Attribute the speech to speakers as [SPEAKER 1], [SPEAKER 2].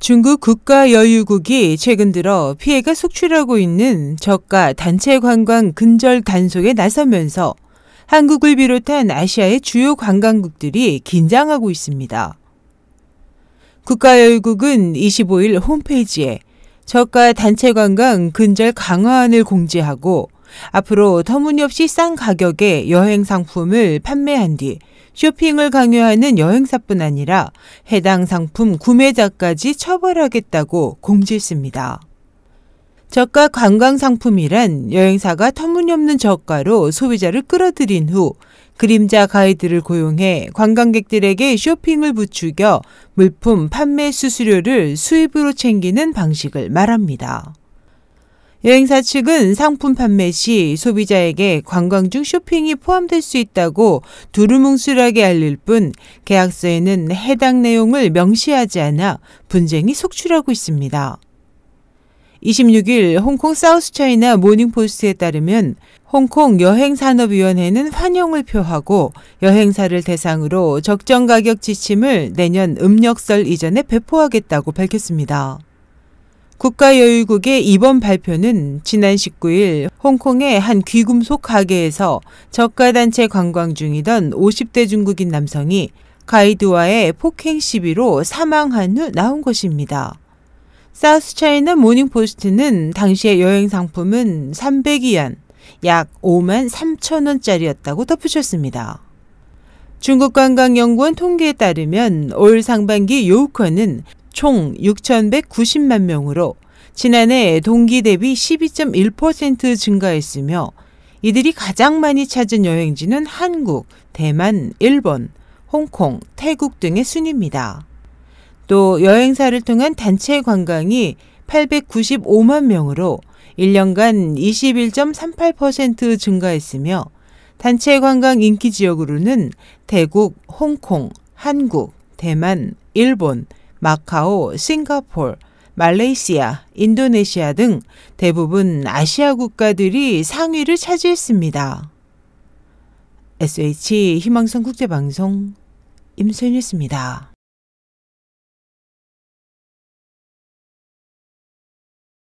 [SPEAKER 1] 중국 국가여유국이 최근 들어 피해가 속출하고 있는 저가 단체 관광 근절 단속에 나서면서 한국을 비롯한 아시아의 주요 관광국들이 긴장하고 있습니다. 국가여유국은 25일 홈페이지에 저가 단체 관광 근절 강화안을 공지하고 앞으로 터무니없이 싼 가격의 여행 상품을 판매한 뒤 쇼핑을 강요하는 여행사뿐 아니라 해당 상품 구매자까지 처벌하겠다고 공지했습니다. 저가 관광 상품이란 여행사가 터무니없는 저가로 소비자를 끌어들인 후 그림자 가이드를 고용해 관광객들에게 쇼핑을 부추겨 물품 판매 수수료를 수입으로 챙기는 방식을 말합니다. 여행사 측은 상품 판매 시 소비자에게 관광 중 쇼핑이 포함될 수 있다고 두루뭉술하게 알릴 뿐 계약서에는 해당 내용을 명시하지 않아 분쟁이 속출하고 있습니다. 26일 홍콩 사우스차이나 모닝포스트에 따르면 홍콩 여행산업위원회는 환영을 표하고 여행사를 대상으로 적정 가격 지침을 내년 음력설 이전에 배포하겠다고 밝혔습니다. 국가여유국의 이번 발표는 지난 19일 홍콩의 한 귀금속 가게에서 저가단체 관광 중이던 50대 중국인 남성이 가이드와의 폭행 시비로 사망한 후 나온 것입니다. 사우스 차이나 모닝포스트는 당시의 여행 상품은 300위안, 약 5만 3천 원짜리였다고 덧붙였습니다. 중국관광연구원 통계에 따르면 올 상반기 요우커는 총 6,190만 명으로 지난해 동기 대비 12.1% 증가했으며 이들이 가장 많이 찾은 여행지는 한국, 대만, 일본, 홍콩, 태국 등의 순입니다. 또 여행사를 통한 단체 관광이 895만 명으로 1년간 21.38% 증가했으며 단체 관광 인기 지역으로는 대국, 홍콩, 한국, 대만, 일본, 마카오, 싱가폴, 말레이시아, 인도네시아 등 대부분 아시아 국가들이 상위를 차지했습니다. SH 희망성 국제방송 임소연이었습니다.